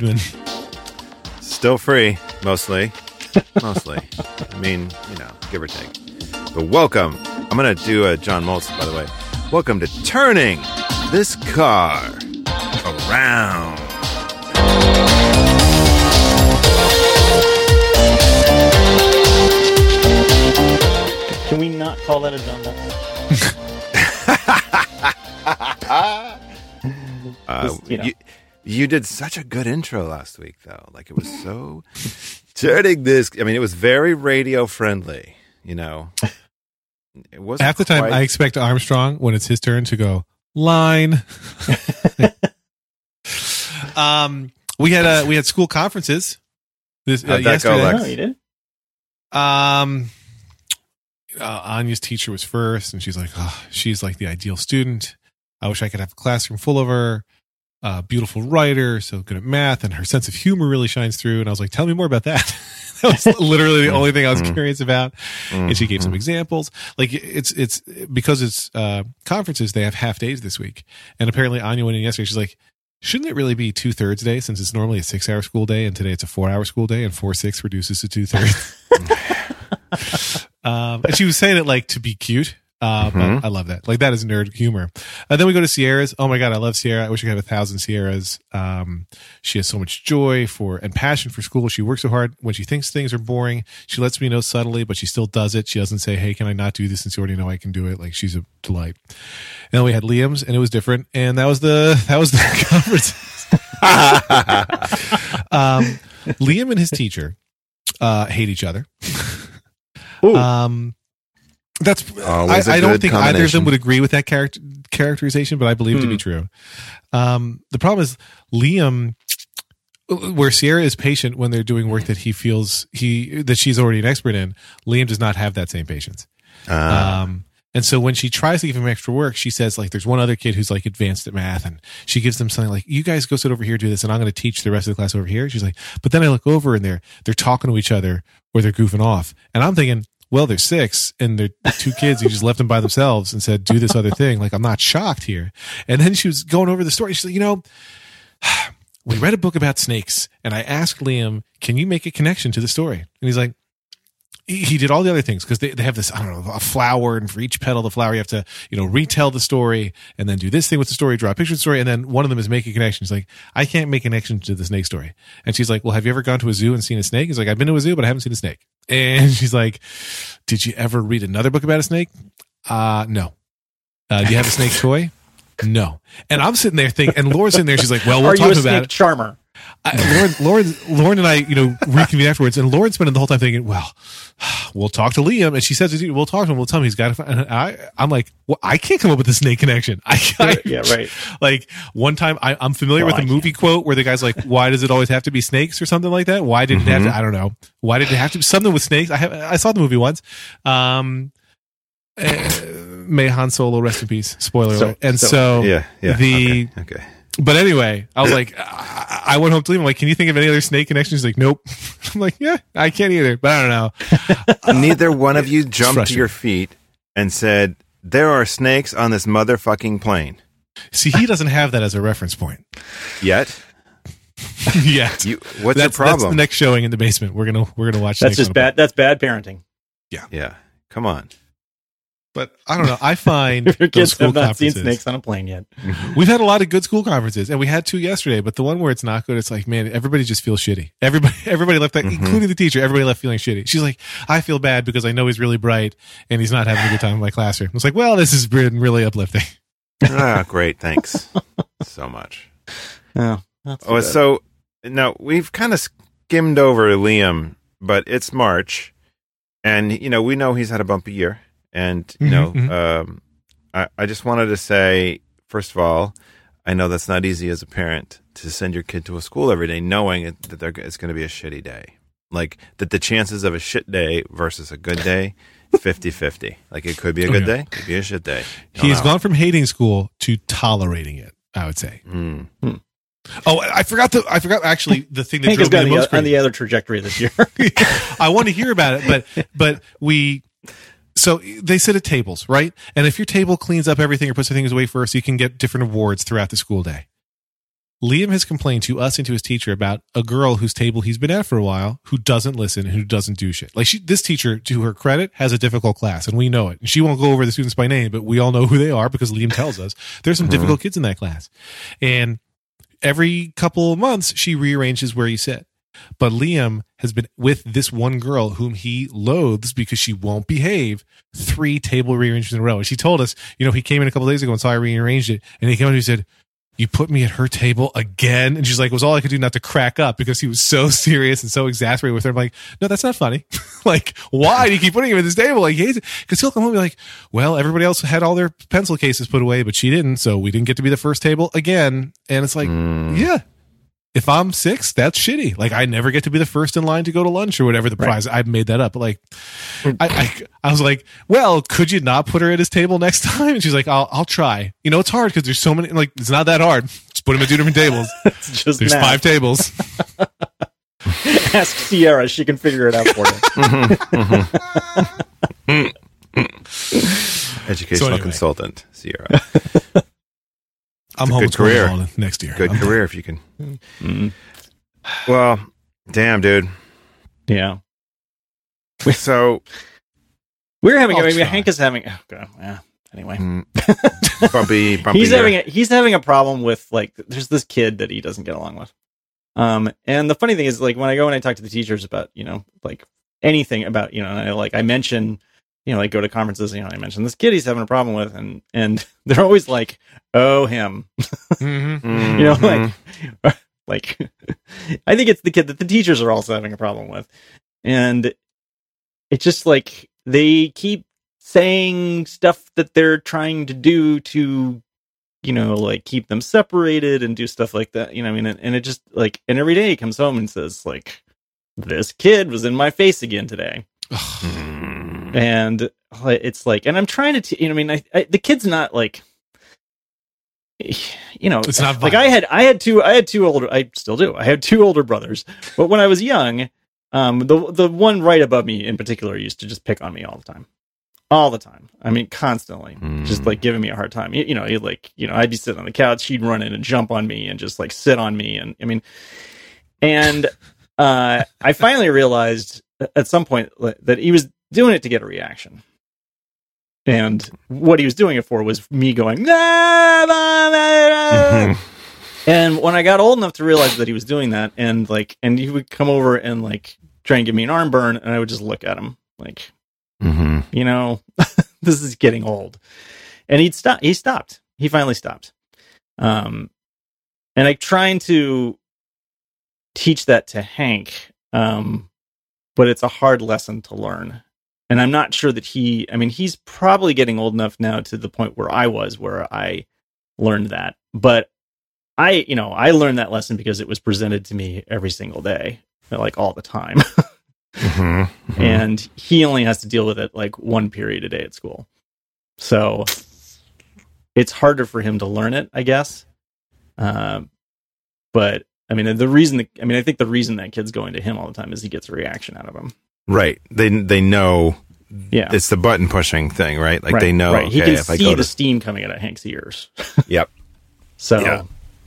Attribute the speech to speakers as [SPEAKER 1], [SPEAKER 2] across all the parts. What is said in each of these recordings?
[SPEAKER 1] Friedman.
[SPEAKER 2] Still free, mostly. Mostly. I mean, you know, give or take. But welcome. I'm going to do a John Moltz, by the way. Welcome to Turning This Car Around.
[SPEAKER 3] Can we not call that a John Moltz?
[SPEAKER 2] Uh,
[SPEAKER 3] Just, you know.
[SPEAKER 2] you, you did such a good intro last week, though. Like, it was so. Turning this. I mean, it was very radio friendly, you know. It wasn't
[SPEAKER 1] Half the time,
[SPEAKER 2] quite-
[SPEAKER 1] I expect Armstrong when it's his turn to go line. um, we had uh, we had school conferences this uh,
[SPEAKER 2] How'd that go,
[SPEAKER 1] yesterday.
[SPEAKER 2] Lex?
[SPEAKER 3] You did.
[SPEAKER 1] Um, uh, Anya's teacher was first, and she's like, oh, she's like the ideal student. I wish I could have a classroom full of her. Uh, beautiful writer, so good at math, and her sense of humor really shines through. And I was like, tell me more about that. that was literally the only thing I was
[SPEAKER 2] Mhm.
[SPEAKER 1] curious about. And she gave some
[SPEAKER 2] Mhm.
[SPEAKER 1] examples. Like it's it's because it's uh, conferences. They have half days this week, and apparently Anya went in yesterday. She's like, shouldn't it really be two thirds day since it's normally a six hour school day, and today it's a four hour school day, and four six reduces to two thirds. um, and she was saying it like to be cute. Uh,
[SPEAKER 2] Mhm.
[SPEAKER 1] but I love that. Like that is nerd humor. And then we go to Sierra's. Oh my god, I love Sierra. I wish I could have a thousand Sierras. Um, she has so much joy for and passion for school. She works so hard. When she thinks things are boring, she lets me know subtly, but she still does it. She doesn't say, "Hey, can I not do this?" Since you already know I can do it. Like she's a delight. And then we had Liam's, and it was different. And that was the that was the conference. um, Liam and his teacher uh, hate each other.
[SPEAKER 3] Ooh.
[SPEAKER 1] Um, that's
[SPEAKER 2] Always a
[SPEAKER 1] I, I don't
[SPEAKER 2] good
[SPEAKER 1] think either of them would agree with that character characterization, but I believe it to be
[SPEAKER 3] Hmm.
[SPEAKER 1] true. Um, the problem is Liam, where Sierra is patient when they're doing work that he feels he that she's already an expert in. Liam does not have that same patience.
[SPEAKER 2] Uh,
[SPEAKER 1] Um, and so when she tries to give him extra work, she says like, "There's one other kid who's like advanced at math," and she gives them something like, "You guys go sit over here, do this, and I'm going to teach the rest of the class over here." She's like, "But then I look over and they're they're talking to each other or they're goofing off," and I'm thinking. Well, they're six, and they're two kids. You just left them by themselves and said, "Do this other thing." Like, I'm not shocked here. And then she was going over the story. She's like, "You know, we read a book about snakes, and I asked Liam, can you make a connection to the story?" And he's like, he did all the other things because they, they have this, I don't know, a flower, and for each petal the flower, you have to, you know, retell the story and then do this thing with the story, draw a picture of the story, and then one of them is make a connection. He's like, I can't make a connection to the snake story. And she's like, Well, have you ever gone to a zoo and seen a snake? He's like, I've been to a zoo, but I haven't seen a snake. And she's like, Did you ever read another book about a snake? Uh, no. Uh, do you have a snake toy? No. And I'm sitting there thinking, and Laura's sitting there. She's like, "Well, we'll
[SPEAKER 3] Are you
[SPEAKER 1] talk
[SPEAKER 3] a
[SPEAKER 1] about
[SPEAKER 3] snake
[SPEAKER 1] it."
[SPEAKER 3] charmer?
[SPEAKER 1] I, Lauren, Lauren, Lauren and I, you know, reconvene afterwards, and Lauren's spending the whole time thinking, "Well, we'll talk to Liam," and she says, "We'll talk to him. We'll tell him he's got to." Find, and I, I'm like, well, I can't come up with a snake connection. I, I
[SPEAKER 3] yeah, right.
[SPEAKER 1] Like one time, I, I'm familiar
[SPEAKER 3] Well,
[SPEAKER 1] with a movie quote where the guy's like, "Why does it always have to be snakes?" or something like that. Why did it have to? I don't know. Why did it have to be something with snakes? I have. I saw the movie once. Um, uh, may Han Solo rest in peace. Spoiler
[SPEAKER 3] So-
[SPEAKER 1] alert. And
[SPEAKER 3] so-
[SPEAKER 1] so,
[SPEAKER 2] yeah, yeah.
[SPEAKER 1] the-
[SPEAKER 2] okay, okay.
[SPEAKER 1] But anyway, I was like, I I went home to Liam. I'm like, can you think of any other snake connections? He's like, nope. I'm like, yeah, I can't either, but I don't know.
[SPEAKER 2] Neither one of you jumped to your feet and said, "There are snakes on this motherfucking plane."
[SPEAKER 1] See, he doesn't have that as a reference point
[SPEAKER 2] Yet,
[SPEAKER 1] yet.
[SPEAKER 2] you. What's
[SPEAKER 1] that's,
[SPEAKER 2] your
[SPEAKER 1] that's the next showing in the basement. We're gonna we're gonna watch.
[SPEAKER 3] That's just
[SPEAKER 1] on a
[SPEAKER 3] bad. That's bad parenting.
[SPEAKER 2] Yeah, yeah, come on.
[SPEAKER 1] But I don't know. I find
[SPEAKER 3] If your
[SPEAKER 1] those
[SPEAKER 3] kids
[SPEAKER 1] school
[SPEAKER 3] have not seen snakes on a plane yet.
[SPEAKER 1] We've had a lot of good school conferences, and we had two yesterday. But the one where it's not good, it's like, man, everybody just feels shitty. Everybody, everybody left, that,
[SPEAKER 2] Mhm.
[SPEAKER 1] including the teacher. Everybody left feeling shitty. She's like, I feel bad because I know he's really bright and he's not having a good time in my classroom. It's like, well, this has been really uplifting.
[SPEAKER 2] ah, great. Thanks so much.
[SPEAKER 3] Oh, that's
[SPEAKER 2] Oh,
[SPEAKER 3] good.
[SPEAKER 2] so now we've kind of skimmed over Liam, but it's March, and you know we know he's had a bumpy year, and you
[SPEAKER 1] Mhm,
[SPEAKER 2] know
[SPEAKER 1] mhm.
[SPEAKER 2] um, I, I just wanted to say first of all, I know that's not easy as a parent to send your kid to a school every day knowing it, that they're, it's going to be a shitty day, like that the chances of a shit day versus a good day. 50-50. Like it could be a
[SPEAKER 1] Oh,
[SPEAKER 2] good
[SPEAKER 1] yeah.
[SPEAKER 2] day, could be a shit day. Don't
[SPEAKER 1] He's
[SPEAKER 2] know.
[SPEAKER 1] gone from hating school to tolerating it. I would say.
[SPEAKER 2] Mm.
[SPEAKER 1] Oh, I I forgot the. I forgot actually the thing that
[SPEAKER 3] Hank has
[SPEAKER 1] drove me
[SPEAKER 3] got
[SPEAKER 1] the
[SPEAKER 3] the,
[SPEAKER 1] most
[SPEAKER 3] on the other trajectory this year.
[SPEAKER 1] I want to hear about it, but but we. So they sit at tables, right? And if your table cleans up everything or puts the things away first, you can get different awards throughout the school day. Liam has complained to us and to his teacher about a girl whose table he's been at for a while who doesn't listen and who doesn't do shit. Like she, this teacher, to her credit, has a difficult class and we know it. And she won't go over the students by name, but we all know who they are because Liam tells us there's some mm-hmm. difficult kids in that class. And every couple of months, she rearranges where you sit. But Liam has been with this one girl whom he loathes because she won't behave three table rearrangements in a row. And she told us, you know, he came in a couple days ago and saw I rearranged it. And he came in and he said, you put me at her table again? And she's like, it was all I could do not to crack up because he was so serious and so exasperated with her. I'm like, no, that's not funny. like, why do you keep putting him at this table? Like, he hates it. Cause he'll come home and be like, well, everybody else had all their pencil cases put away, but she didn't. So we didn't get to be the first table again. And it's like, hmm. yeah, if I'm six, that's shitty. Like I never get to be the first in line to go to lunch or whatever the prize. I made that up, but like, I, I, I was like, well, could you not put her at his table next time? And she's like, I'll, I'll try. You know, it's hard because there's so many. Like, it's not that hard. Just put him at two different tables.
[SPEAKER 3] It's just
[SPEAKER 1] There's
[SPEAKER 3] math.
[SPEAKER 1] five tables.
[SPEAKER 3] Ask Sierra; she can figure it out for you. Mm-hmm, mm-hmm.
[SPEAKER 2] Educational
[SPEAKER 1] anyway.
[SPEAKER 2] consultant, Sierra.
[SPEAKER 1] I'm
[SPEAKER 2] It's a good career.
[SPEAKER 1] next year.
[SPEAKER 2] Good
[SPEAKER 1] I'm-
[SPEAKER 2] career if you can.
[SPEAKER 3] Mhm.
[SPEAKER 2] Well, damn, dude.
[SPEAKER 3] Yeah,
[SPEAKER 2] So,
[SPEAKER 3] we're having.
[SPEAKER 1] I'll
[SPEAKER 3] mean. Hank is having. Oh god. Yeah. Anyway,
[SPEAKER 2] mm, bumpy, bumpy.
[SPEAKER 3] he's
[SPEAKER 2] there.
[SPEAKER 3] having a, he's having a problem with like there's this kid that he doesn't get along with. Um, and the funny thing is like when I go and I talk to the teachers about you know like anything about you know and I, like I mention you know like go to conferences you know I mentioned this kid he's having a problem with and and they're always like oh him.
[SPEAKER 1] Mhm.
[SPEAKER 3] you know
[SPEAKER 2] Mhm.
[SPEAKER 3] like like i think it's the kid that the teachers are also having a problem with. And it's just like they keep saying stuff that they're trying to do to you know like keep them separated and do stuff like that you know i mean? And, and it just like and every day he comes home and says like this kid was in my face again today
[SPEAKER 2] Mm.
[SPEAKER 3] and it's like and i'm trying to t- you know i mean I, I the kid's not like you know
[SPEAKER 1] It's not
[SPEAKER 3] like i had i had two i had two older i still do i had two older brothers. But when i was young um the the one right above me in particular used to just pick on me all the time. All the time. I mean constantly. Just
[SPEAKER 2] Mm.
[SPEAKER 3] like giving me a hard time. You, you know he'd like you know i'd be sitting on the couch he'd run in and jump on me and just like sit on me and i mean and uh i finally realized at some point that he was doing it to get a reaction and what he was doing it for was me going "Ah, bah, bah, bah."
[SPEAKER 2] Mhm.
[SPEAKER 3] and when i got old enough to realize that he was doing that and like and he would come over and like try and give me an arm burn and i would just look at him like
[SPEAKER 2] Mhm.
[SPEAKER 3] you know, this is getting old. And he'd stop. He stopped. He finally stopped. Um, and I trying to teach that to Hank, um, but it's a hard lesson to learn. And I'm not sure that he. I mean, he's probably getting old enough now to the point where I was, where I learned that. But I, you know, I learned that lesson because it was presented to me every single day, like all the time.
[SPEAKER 2] Mhm. Mhm.
[SPEAKER 3] and he only has to deal with it like one period a day at school. So it's harder for him to learn it, I guess. Um, but I mean, the reason, that, I mean, I think the reason that kid's going to him all the time is he gets a reaction out of him.
[SPEAKER 2] Right. They they know
[SPEAKER 3] Yeah.
[SPEAKER 2] it's the button pushing thing, right? Like
[SPEAKER 3] Right,
[SPEAKER 2] they know.
[SPEAKER 3] Right.
[SPEAKER 2] Okay,
[SPEAKER 3] he can
[SPEAKER 2] if I
[SPEAKER 3] see
[SPEAKER 2] go
[SPEAKER 3] the
[SPEAKER 2] to
[SPEAKER 3] steam coming out of Hank's ears.
[SPEAKER 2] Yep.
[SPEAKER 3] So
[SPEAKER 2] Yeah.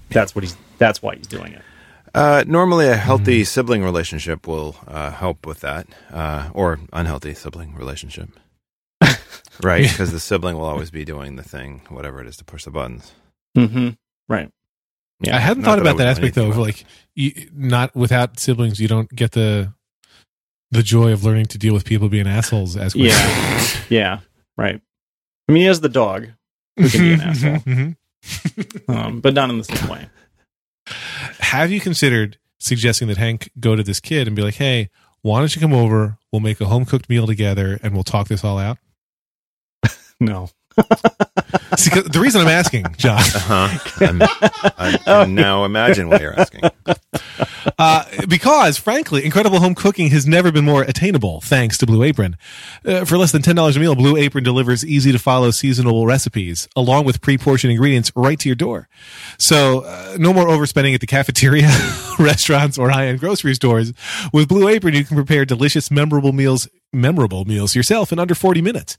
[SPEAKER 3] that's what he's, that's why he's doing it.
[SPEAKER 2] Uh, normally, a healthy sibling relationship will uh, help with that, uh, or unhealthy sibling relationship, right? Because the sibling will always be doing the thing, whatever it is, to push the buttons.
[SPEAKER 3] Mm-hmm. Right. Yeah.
[SPEAKER 1] I hadn't
[SPEAKER 2] Not
[SPEAKER 1] thought
[SPEAKER 2] that
[SPEAKER 1] about that
[SPEAKER 2] would
[SPEAKER 1] aspect though. Of like, you, not without siblings, you don't get the the joy of learning to deal with people being assholes as quickly.
[SPEAKER 3] Yeah. yeah. Right. I mean, he has the dog, Who can be an asshole.
[SPEAKER 1] Mhm.
[SPEAKER 3] um, but not in the same way.
[SPEAKER 1] Have you considered suggesting that Hank go to this kid and be like, "Hey, why don't you come over? We'll make a home cooked meal together, and we'll talk this all out."
[SPEAKER 3] No.
[SPEAKER 1] See, 'cause the reason I'm asking, John,
[SPEAKER 2] Uh-huh. I'm, I can now imagine what you're asking.
[SPEAKER 1] Uh, because frankly, incredible home cooking has never been more attainable thanks to Blue Apron. Uh, for less than $10 a meal, Blue Apron delivers easy to follow seasonal recipes along with pre-portioned ingredients right to your door. So, uh, no more overspending at the cafeteria, restaurants, or high-end grocery stores. With Blue Apron, you can prepare delicious, memorable meals memorable meals yourself in under 40 minutes.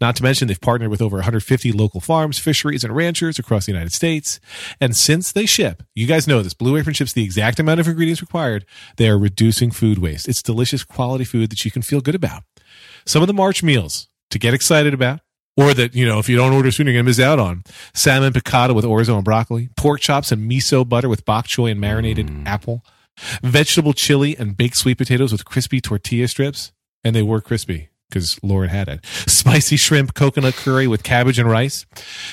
[SPEAKER 1] Not to mention, they've partnered with over 150 local farms, fisheries, and ranchers across the United States. And since they ship, you guys know this, Blue Apron ships the exact amount of ingredients required. They are reducing food waste. It's delicious quality food that you can feel good about. Some of the March meals to get excited about, or that, you know, if you don't order soon, you're going to miss out on. Salmon piccata with orzo and broccoli, pork chops and miso butter with bok choy and marinated mm. apple, vegetable chili and baked sweet potatoes with crispy tortilla strips. And they were crispy because Lauren had it. Spicy shrimp coconut curry with cabbage and rice.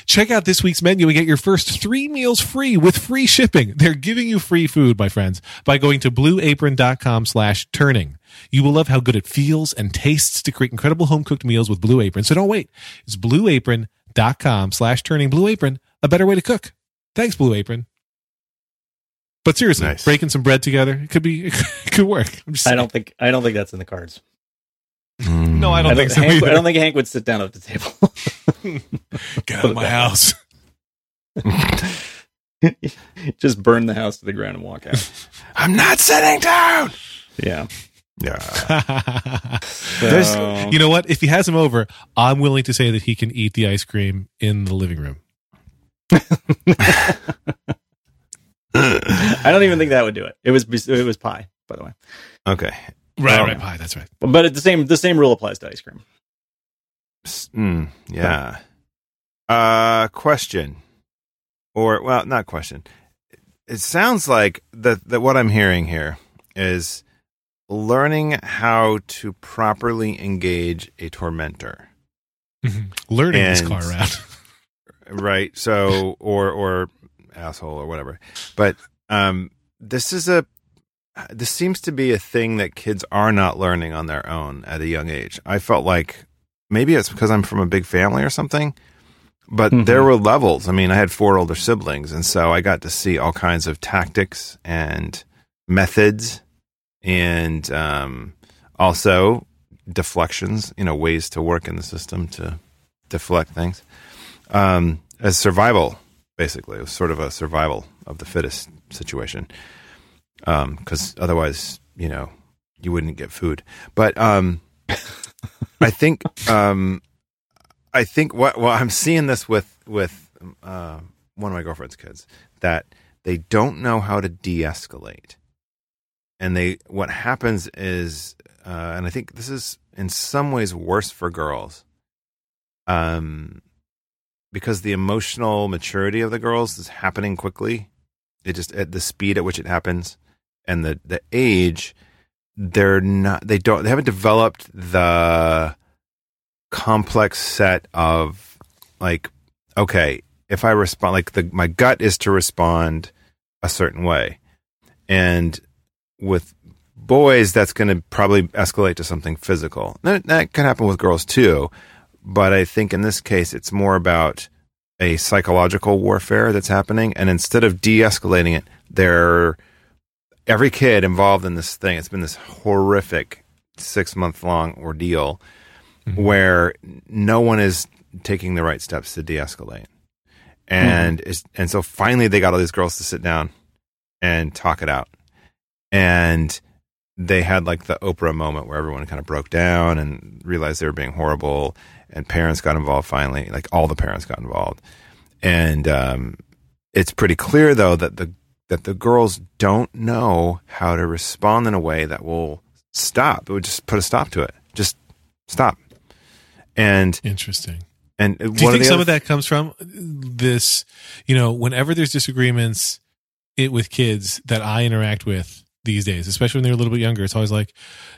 [SPEAKER 1] Check out this week's menu and get your first three meals free with free shipping. They're giving you free food, my friends, by going to blueapron.com slash turning. You will love how good it feels and tastes to create incredible home cooked meals with Blue Apron. So don't wait. It's blueapron.com slash turning Blue Apron, a better way to cook. Thanks, Blue Apron. But seriously,
[SPEAKER 2] Nice.
[SPEAKER 1] breaking some bread together, it could be, it could work. I'm just
[SPEAKER 3] I don't think I don't think that's in the cards.
[SPEAKER 1] No, I don't
[SPEAKER 3] I
[SPEAKER 1] think so.
[SPEAKER 3] Hank. I don't think Hank would sit down at the table.
[SPEAKER 1] Get out of my house.
[SPEAKER 3] Just burn the house to the ground and walk out.
[SPEAKER 2] I'm not sitting down.
[SPEAKER 3] Yeah.
[SPEAKER 2] Yeah.
[SPEAKER 3] So-
[SPEAKER 1] you know what? If he has him over, I'm willing to say that he can eat the ice cream in the living room.
[SPEAKER 3] I don't even think that would do it. It was it was pie, by the way.
[SPEAKER 2] Okay.
[SPEAKER 1] Right,
[SPEAKER 3] Um,
[SPEAKER 1] right, pie. That's right.
[SPEAKER 3] But it- the same the same rule applies to ice cream.
[SPEAKER 2] Mm, yeah. Uh, question, or well, not question. It sounds like that that what I'm hearing here is learning how to properly engage a tormentor,
[SPEAKER 1] Learning this car around.
[SPEAKER 2] right? So, or or asshole or whatever. But um, this is a this seems to be a thing that kids are not learning on their own at a young age. I felt like maybe it's because I'm from a big family or something, but
[SPEAKER 3] Mhm.
[SPEAKER 2] there were levels. I mean, I had four older siblings, and so I got to see all kinds of tactics and methods, and um, also deflections. You know, ways to work in the system to deflect things um, as survival. Basically, it was sort of a survival of the fittest situation because otherwise, you know, you wouldn't get food. But um, I think um, I think what well, I'm seeing this with with uh, one of my girlfriend's kids that they don't know how to de-escalate, and they what happens is, uh, and I think this is in some ways worse for girls, um, because the emotional maturity of the girls is happening quickly. It just at the speed at which it happens and the the age they're not they don't they haven't developed the complex set of like okay if i respond like the my gut is to respond a certain way. And with boys that's going to probably escalate to something physical. That, that can happen with girls too but i think in this case it's more about a psychological warfare that's happening and instead of de-escalating it they're every kid involved in this thing it's been this horrific six month long ordeal
[SPEAKER 1] Mhm.
[SPEAKER 2] where no one is taking the right steps to de-escalate. And it's, and so finally they got all these girls to sit down and talk it out. And they had like the oprah moment where everyone kind of broke down and realized they were being horrible and parents got involved finally like all the parents got involved. And um, it's pretty clear though that the that the girls don't know how to respond in a way that will stop. It would just put a stop to it. Just stop. And
[SPEAKER 1] Interesting.
[SPEAKER 2] and
[SPEAKER 1] Do you think some of that comes from this? You know, whenever there's disagreements it, with kids that I interact with these days, especially when they're a little bit younger, it's always like,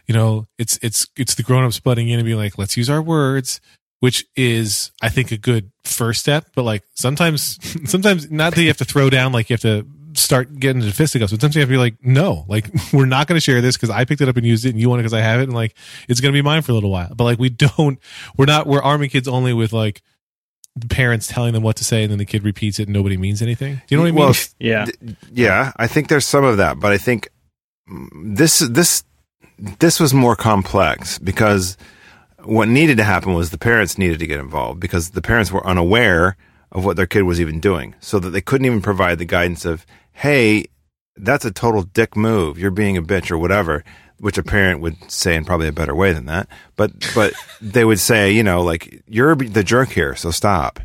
[SPEAKER 1] you know, it's it's it's the grown ups butting in and being like, let's use our words, which is I think a good first step. But like sometimes, sometimes not that you have to throw down, like you have to start getting into fisticuffs. But sometimes you have to be like, no, like we're not going to share this because I picked it up and used it, and you want it because I have it, and like it's going to be mine for a little while. But like we don't, we're not, we're arming kids only with like the parents telling them what to say, and then the kid repeats it, and nobody means anything. Do you know what I mean?
[SPEAKER 2] Well,
[SPEAKER 3] Yeah.
[SPEAKER 2] th- yeah, I think there's some of that, but I think mm, this this this was more complex because what needed to happen was the parents needed to get involved because the parents were unaware of what their kid was even doing, so that they couldn't even provide the guidance of, "Hey, that's a total dick move. You're being a bitch or whatever, which a parent would say in probably a better way than that. But but they would say, you know, like you're the jerk here, so stop.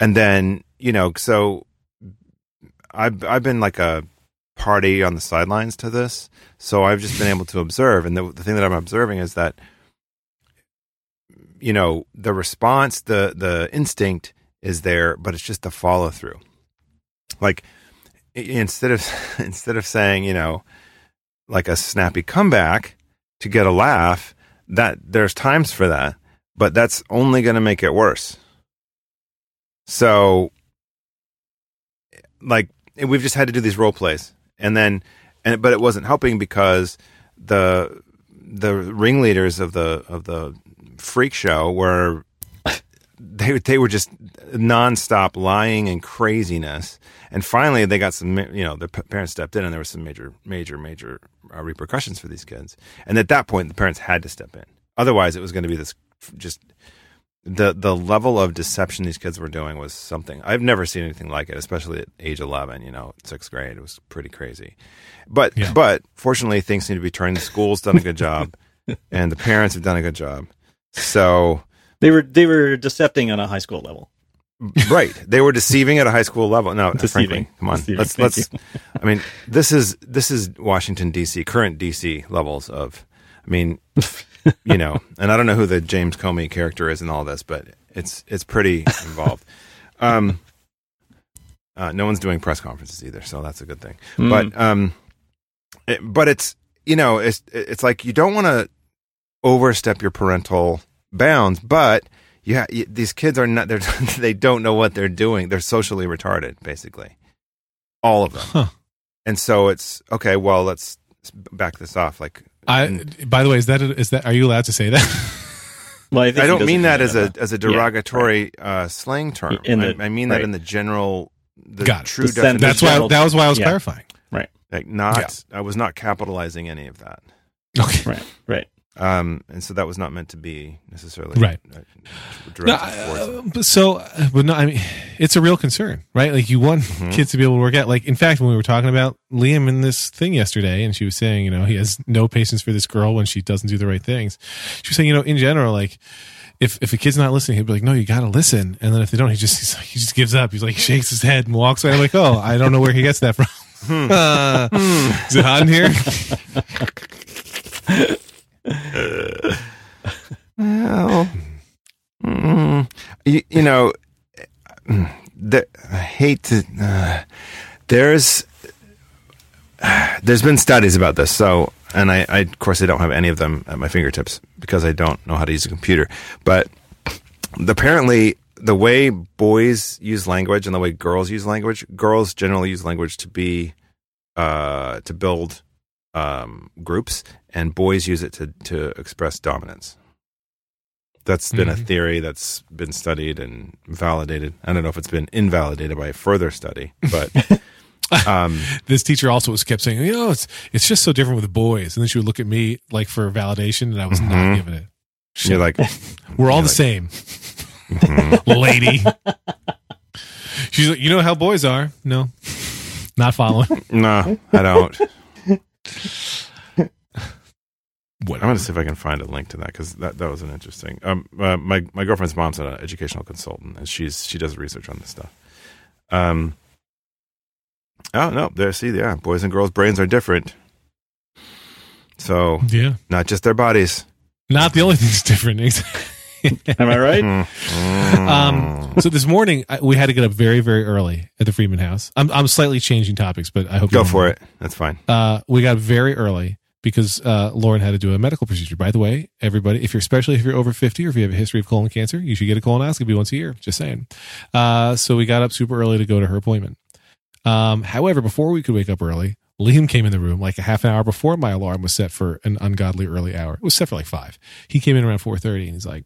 [SPEAKER 2] And then you know, so I've I've been like a party on the sidelines to this, so I've just been able to observe. And the, the thing that I'm observing is that you know the response, the the instinct is there, but it's just the follow through. Like instead of instead of saying, you know, like a snappy comeback to get a laugh, that there's times for that, but that's only going to make it worse. So like we've just had to do these role plays and then and but it wasn't helping because the the ringleaders of the of the freak show were they they were just nonstop lying and craziness and finally they got some you know the p- parents stepped in and there was some major major major uh, repercussions for these kids and at that point the parents had to step in otherwise it was going to be this just the the level of deception these kids were doing was something I've never seen anything like it, especially at age eleven. You know, sixth grade, it was pretty crazy. But
[SPEAKER 1] Yeah.
[SPEAKER 2] but fortunately, things seem to be turning. The school's done a good job, and the parents have done a good job. So
[SPEAKER 3] They were they were decepting on a high school level.
[SPEAKER 2] right, they were deceiving at a high school level. No,
[SPEAKER 3] Deceiving.
[SPEAKER 2] frankly, come on,
[SPEAKER 3] Deceiving.
[SPEAKER 2] let's
[SPEAKER 3] Thank
[SPEAKER 2] let's. I mean, this is this is Washington D.C. current D.C. levels of. I mean, you know, and I don't know who the James Comey character is in all this, but it's it's pretty involved. Um, uh, no one's doing press conferences either, so that's a good thing.
[SPEAKER 3] Mm.
[SPEAKER 2] But um, it, but it's you know it's it's like you don't want to overstep your parental bounds, but yeah, you, these kids are not. They're they don't know what they're doing. They're socially retarded, basically, all of them.
[SPEAKER 1] Huh.
[SPEAKER 2] And so it's okay. Well, let's back this off. Like
[SPEAKER 1] I.
[SPEAKER 2] and-
[SPEAKER 1] By the way, is that is that? Are you allowed to say that?
[SPEAKER 3] well, I, think
[SPEAKER 2] I don't mean that as a as a
[SPEAKER 3] Yeah,
[SPEAKER 2] derogatory uh, slang term.
[SPEAKER 3] In
[SPEAKER 2] I,
[SPEAKER 3] the-
[SPEAKER 2] I mean that in the general, the
[SPEAKER 1] Got it.
[SPEAKER 2] true
[SPEAKER 3] The
[SPEAKER 2] definition.
[SPEAKER 1] That's why.
[SPEAKER 3] general-
[SPEAKER 1] That was why I was
[SPEAKER 3] yeah.
[SPEAKER 1] clarifying.
[SPEAKER 2] Right, like not. I was not capitalizing any of that.
[SPEAKER 1] Okay.
[SPEAKER 3] right, right.
[SPEAKER 2] Um, and so that was not meant to be necessarily
[SPEAKER 1] Right. No, uh, so, uh, but no, I mean, it's a real concern, right? Like you want
[SPEAKER 2] Mhm.
[SPEAKER 1] kids to be able to work out. Like, in fact, when we were talking about Liam in this thing yesterday, and she was saying, you know, he has no patience for this girl when she doesn't do the right things. She was saying, you know, in general, like, if if a kid's not listening, he'd be like, "No, you got to listen." And then if they don't, he just he's like, he just gives up. He's like, shakes his head and walks away. I'm like, "Oh, I don't know where he gets that from." Uh, is it hot in here?
[SPEAKER 2] Well, mm, you, you know, the, I hate to. Uh, there's there's been studies about this. So, and I, I, of course, I don't have any of them at my fingertips because I don't know how to use a computer. But apparently, the way boys use language and the way girls use language, girls generally use language to be uh, to build um, groups, and boys use it to to express dominance. That's been a
[SPEAKER 1] Mhm.
[SPEAKER 2] theory that's been studied and validated. I don't know if it's been invalidated by a further study, but um,
[SPEAKER 1] this teacher also was kept saying, you know, it's it's just so different with boys. And then she would look at me like for validation, and I was
[SPEAKER 2] Mhm.
[SPEAKER 1] not giving it.
[SPEAKER 2] you're like,
[SPEAKER 1] We're all the
[SPEAKER 2] like-
[SPEAKER 1] same,
[SPEAKER 2] mhm.
[SPEAKER 1] lady. She's like, you know how boys are. No, not following.
[SPEAKER 2] no, I don't.
[SPEAKER 1] What?
[SPEAKER 2] I'm going to see if I can find a link to that because that, that was an interesting. Um, uh, my my girlfriend's mom's an educational consultant, and she's she does research on this stuff. Um. Oh no! There, see, yeah, boys and girls' brains are different. So
[SPEAKER 1] Yeah,
[SPEAKER 2] not just their bodies.
[SPEAKER 1] not the only thing that's different.
[SPEAKER 3] Am I right?
[SPEAKER 2] Mm.
[SPEAKER 1] Um, so this morning I, we had to get up very, very early at the Friedman house. I'm, I'm slightly changing topics, but I hope you
[SPEAKER 2] Go for it. That's fine.
[SPEAKER 1] Uh, we got up very early because uh, Lauren had to do a medical procedure. By the way, everybody, if you're especially if you're over 50 or if you have a history of colon cancer, you should get a colonoscopy once a year. Just saying. Uh, so we got up super early to go to her appointment. Um, however, before we could wake up early, Liam came in the room like a half an hour before my alarm was set for an ungodly early hour. It was set for like five. He came in around 4:30 and he's like,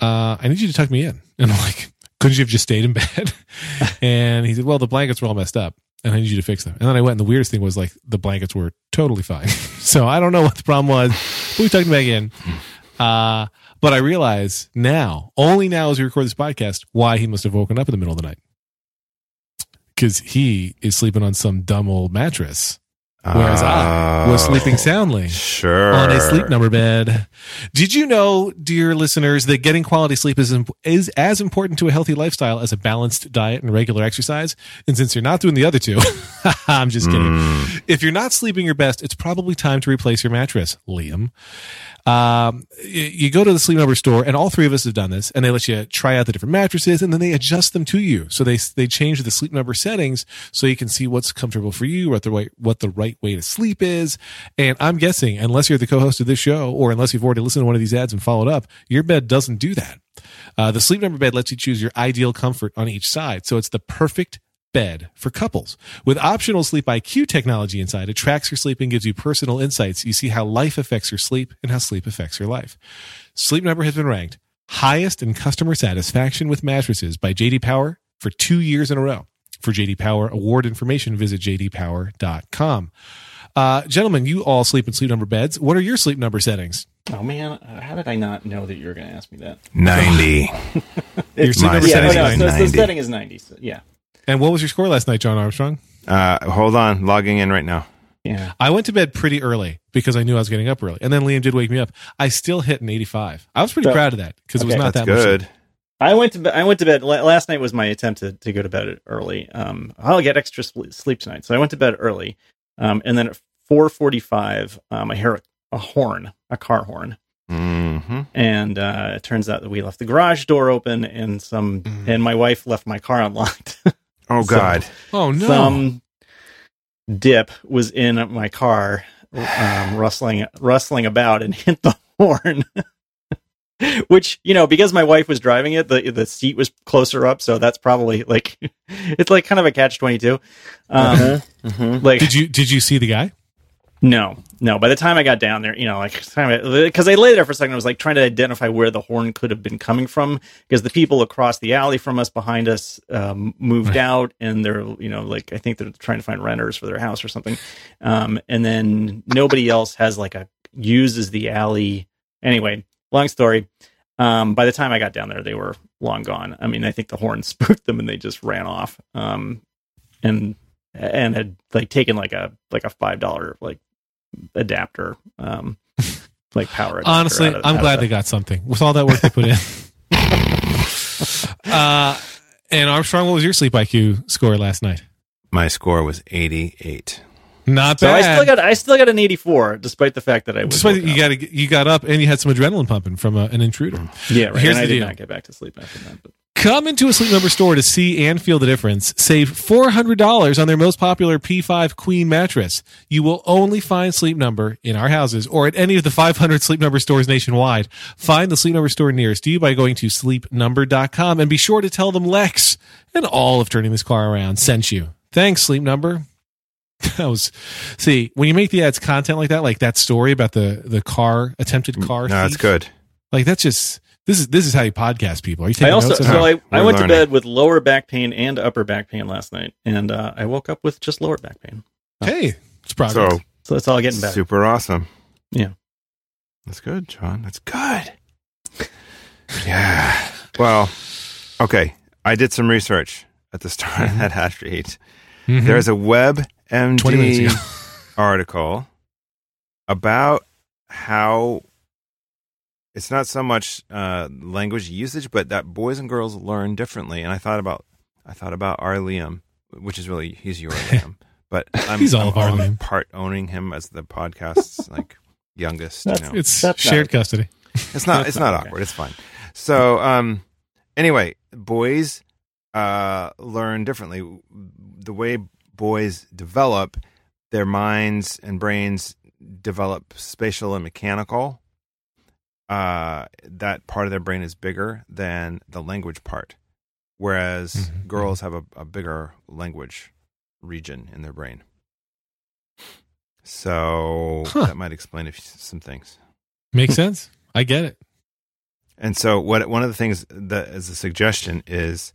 [SPEAKER 1] uh, "I need you to tuck me in." And I'm like, "Couldn't you have just stayed in bed?" and he said, "Well, the blankets were all messed up." and I need you to fix them. And then I went, and the weirdest thing was like the blankets were totally fine. so I don't know what the problem was, but we tucked them back in. Uh, but I realize now, only now as we record this podcast, why he must have woken up in the middle of the night. because he is sleeping on some dumb old mattress. Whereas I was
[SPEAKER 2] Oh,
[SPEAKER 1] sleeping soundly
[SPEAKER 2] Sure.
[SPEAKER 1] on a sleep number bed. Did you know, dear listeners, that getting quality sleep is imp- is as important to a healthy lifestyle as a balanced diet and regular exercise? And since you're not doing the other two, I'm just kidding.
[SPEAKER 2] Mm.
[SPEAKER 1] If you're not sleeping your best, it's probably time to replace your mattress, Liam. Um, y- you go to the sleep number store, and all three of us have done this, and they let you try out the different mattresses, and then they adjust them to you. So they they change the sleep number settings so you can see what's comfortable for you, what the right what the right way to sleep is. And I'm guessing, unless you're the co-host of this show, or unless you've already listened to one of these ads and followed up, your bed doesn't do that. Uh, the sleep number bed lets you choose your ideal comfort on each side, so it's the perfect bed for couples. With optional Sleep IQ technology inside, it tracks your sleep and gives you personal insights. You see how life affects your sleep and how sleep affects your life. Sleep Number has been ranked highest in customer satisfaction with mattresses by JD Power for two years in a row. For JD Power award information, visit jdpower.com. Uh, gentlemen, you all sleep in sleep number beds. What are your sleep number settings?
[SPEAKER 3] Oh man, uh, how did I not know that you were going to ask me that?
[SPEAKER 2] 90.
[SPEAKER 1] Your sleep
[SPEAKER 2] my
[SPEAKER 1] number
[SPEAKER 3] yeah,
[SPEAKER 1] settings.
[SPEAKER 3] no,
[SPEAKER 1] are
[SPEAKER 3] no,
[SPEAKER 1] nine.
[SPEAKER 3] so, so the
[SPEAKER 2] 90.
[SPEAKER 3] setting is ninety. So, yeah,
[SPEAKER 1] And what was your score last night, Jon Armstrong?
[SPEAKER 2] Uh, hold on. Logging in right now.
[SPEAKER 3] yeah.
[SPEAKER 1] I went to bed pretty early because I knew I was getting up early. And then Liam did wake me up. I still hit an 85. I was pretty
[SPEAKER 3] So-
[SPEAKER 1] proud of that because it was not
[SPEAKER 2] That's
[SPEAKER 1] that much.
[SPEAKER 2] good.
[SPEAKER 3] I went to bed, I went to bed last night was my attempt to, to go to bed early. Um, I'll get extra sleep tonight, so I went to bed early. Um, and then at four forty five, um, I hear a, a horn, a car horn,
[SPEAKER 2] hmm
[SPEAKER 3] and uh, it turns out that we left the garage door open, and some
[SPEAKER 1] Mm.
[SPEAKER 3] and my wife left my car unlocked.
[SPEAKER 2] Oh,
[SPEAKER 3] So-
[SPEAKER 2] God.
[SPEAKER 1] Oh, no.
[SPEAKER 3] Some dip was in my car, um, rustling rustling about, and hit the horn. Which you know, because my wife was driving it, the the seat was closer up, so that's probably like it's like kind of a catch twenty two. Um,
[SPEAKER 2] Mhm.
[SPEAKER 3] Like
[SPEAKER 1] did you did you see the guy?
[SPEAKER 3] No, no. By the time I got down there, you know, like because I lay there for a second, I was like trying to identify where the horn could have been coming from because the people across the alley from us behind us um, moved out and they're you know like I think they're trying to find renters for their house or something, um, and then nobody else has like a uses the alley anyway. Long story. Um, by the time I got down there, they were long gone. I mean, I think the horn spooked them and they just ran off. Um, and and had like taken like a like a five dollar like adapter um like power adapter
[SPEAKER 1] Honestly,
[SPEAKER 3] out of-
[SPEAKER 1] I'm
[SPEAKER 3] out
[SPEAKER 1] glad they got something with all that work they put in. uh, and Armstrong, what was your sleep IQ score last night?
[SPEAKER 2] My score was 88.
[SPEAKER 1] Not
[SPEAKER 3] so
[SPEAKER 1] bad.
[SPEAKER 3] I still got I still got an 84 despite the fact that I was
[SPEAKER 1] Despite that you got you got up and you had some adrenaline pumping from a, an intruder.
[SPEAKER 3] yeah right
[SPEAKER 1] Here's
[SPEAKER 3] and I
[SPEAKER 1] the
[SPEAKER 3] did
[SPEAKER 1] deal.
[SPEAKER 3] not get back to sleep after that but
[SPEAKER 1] Come into a Sleep Number store to see and feel the difference. Save $400 on their most popular P5 Queen mattress. You will only find Sleep Number in our houses or at any of the 500 Sleep Number stores nationwide. Find the Sleep Number store nearest you by going to sleepnumber.com and be sure to tell them Lex and all of Turning This Car Around sent you. Thanks, Sleep Number. That was see when you make the ads content like that, like that story about the the car attempted mm, car.
[SPEAKER 2] No, that's good.
[SPEAKER 1] Like that's just this is this is how you podcast people. Are you
[SPEAKER 3] I
[SPEAKER 1] taking
[SPEAKER 3] also
[SPEAKER 1] notes?
[SPEAKER 3] so I, I
[SPEAKER 2] We're
[SPEAKER 3] went to bed with lower back pain and upper back pain last night and uh, I woke up with just lower back pain
[SPEAKER 1] Hey, it's progress.
[SPEAKER 2] So,
[SPEAKER 3] so it's all getting better
[SPEAKER 2] super awesome.
[SPEAKER 3] Yeah.
[SPEAKER 2] That's good, John. That's good. Yeah. Well, okay. I did some research at the start of that hash read.
[SPEAKER 1] Mhm.
[SPEAKER 2] There's a
[SPEAKER 1] 20.
[SPEAKER 2] WebMD article about how it's not so much uh, language usage, but that boys and girls learn differently. And I thought about I thought about our Liam, which is really he's your Liam, but I'm,
[SPEAKER 1] He's all
[SPEAKER 2] I'm
[SPEAKER 1] of our Liam.
[SPEAKER 2] part owning him as the podcast's like youngest. You know.
[SPEAKER 1] It's
[SPEAKER 3] That's
[SPEAKER 1] shared
[SPEAKER 3] okay.
[SPEAKER 1] custody.
[SPEAKER 2] It's not. It's
[SPEAKER 3] not
[SPEAKER 2] not
[SPEAKER 3] okay.
[SPEAKER 2] awkward. It's fine. So, um, anyway, boys uh, learn differently. The way boys develop, their minds and brains develop spatial and mechanical. Uh, that part of their brain is bigger than the language part, whereas
[SPEAKER 1] Mhm.
[SPEAKER 2] girls have a, a bigger language region in their brain. So
[SPEAKER 1] Huh.
[SPEAKER 2] that might explain some things.
[SPEAKER 1] Makes sense. I get it.
[SPEAKER 2] And so, what one of the things that is a suggestion is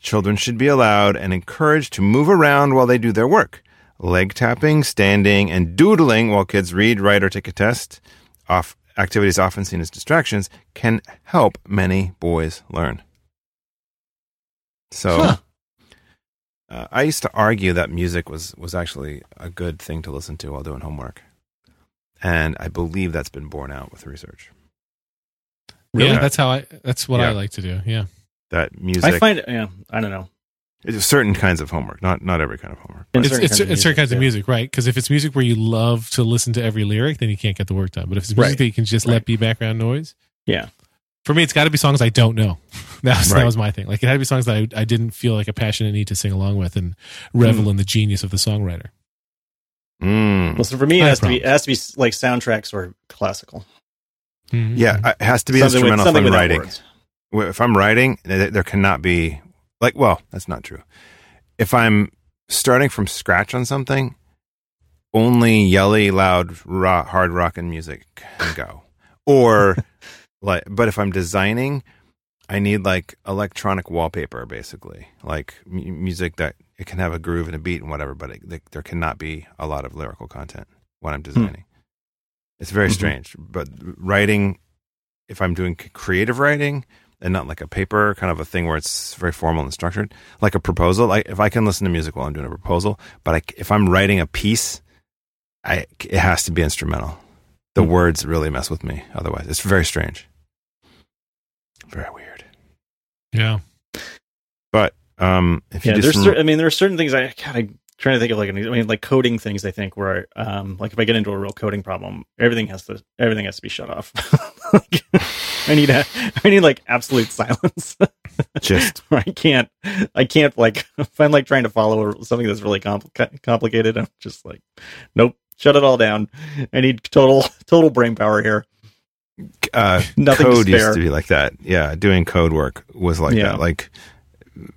[SPEAKER 2] children should be allowed and encouraged to move around while they do their work. Leg tapping, standing, and doodling while kids read, write, or take a test, off activities often seen as distractions, can help many boys learn. So,
[SPEAKER 1] Huh.
[SPEAKER 2] uh, I used to argue that music was was actually a good thing to listen to while doing homework, and I believe that's been borne out with research.
[SPEAKER 1] Yeah, that's how I. That's what I like to do. Yeah.
[SPEAKER 2] That music,
[SPEAKER 3] I find, yeah, I don't know.
[SPEAKER 2] It's certain kinds of homework, not not every kind of homework.
[SPEAKER 3] In
[SPEAKER 1] It's,
[SPEAKER 3] certain
[SPEAKER 1] it's,
[SPEAKER 3] kinds of
[SPEAKER 1] it's certain kinds of
[SPEAKER 3] yeah.
[SPEAKER 1] music, right? Because if it's music where you love to listen to every lyric, then you can't get the work done. But if it's music
[SPEAKER 3] Right.
[SPEAKER 1] that you can just
[SPEAKER 3] Right.
[SPEAKER 1] let be background noise,
[SPEAKER 3] Yeah.
[SPEAKER 1] for me, it's got to be songs I don't know. That was that was my thing. Like it had to be songs that I, I didn't feel like a passionate need to sing along with and revel
[SPEAKER 3] Hmm.
[SPEAKER 1] in the genius of the songwriter.
[SPEAKER 2] Mm.
[SPEAKER 3] Well, so for me, it has
[SPEAKER 1] have
[SPEAKER 3] to be it has to be like soundtracks or classical.
[SPEAKER 1] Mhm.
[SPEAKER 2] Yeah, it has to be
[SPEAKER 3] Something with-
[SPEAKER 2] instrumental if
[SPEAKER 3] something
[SPEAKER 2] I'm writing.
[SPEAKER 3] words.
[SPEAKER 2] If I'm writing, there there cannot be like. Well, that's not true. If I'm starting from scratch on something, only yelly, loud, rock, hard rock and music can go. Or like, but if I'm designing, I need like electronic wallpaper, basically, like mu- music that it can have a groove and a beat and whatever, but it, like, there cannot be a lot of lyrical content when I'm designing. It's very
[SPEAKER 3] Mhm.
[SPEAKER 2] strange, but writing, if I'm doing creative writing and not like a paper kind of a thing where it's very formal and structured, like a proposal, like if I can listen to music while I'm doing a proposal, but I, if I'm writing a piece, I, it has to be instrumental. The
[SPEAKER 3] Hmm.
[SPEAKER 2] words really mess with me. Otherwise, it's very strange. Very weird.
[SPEAKER 1] Yeah.
[SPEAKER 2] But um, if you
[SPEAKER 3] Yeah,
[SPEAKER 2] just
[SPEAKER 3] there's. cer- I mean, there are certain things I kind I'm trying to think of like. an- I mean, like coding things. I think where, um, like if I get into a real coding problem, everything has to everything has to be shut off. Like, I need a, I need like absolute silence.
[SPEAKER 2] just
[SPEAKER 3] I can't, I can't like if I'm like trying to follow something that's really compli- complicated. I'm just like, nope, shut it all down. I need total total brain power here.
[SPEAKER 2] uh,
[SPEAKER 3] Nothing
[SPEAKER 2] code
[SPEAKER 3] to
[SPEAKER 2] used to be like that. Yeah, doing code work was like
[SPEAKER 3] Yeah.
[SPEAKER 2] that. Like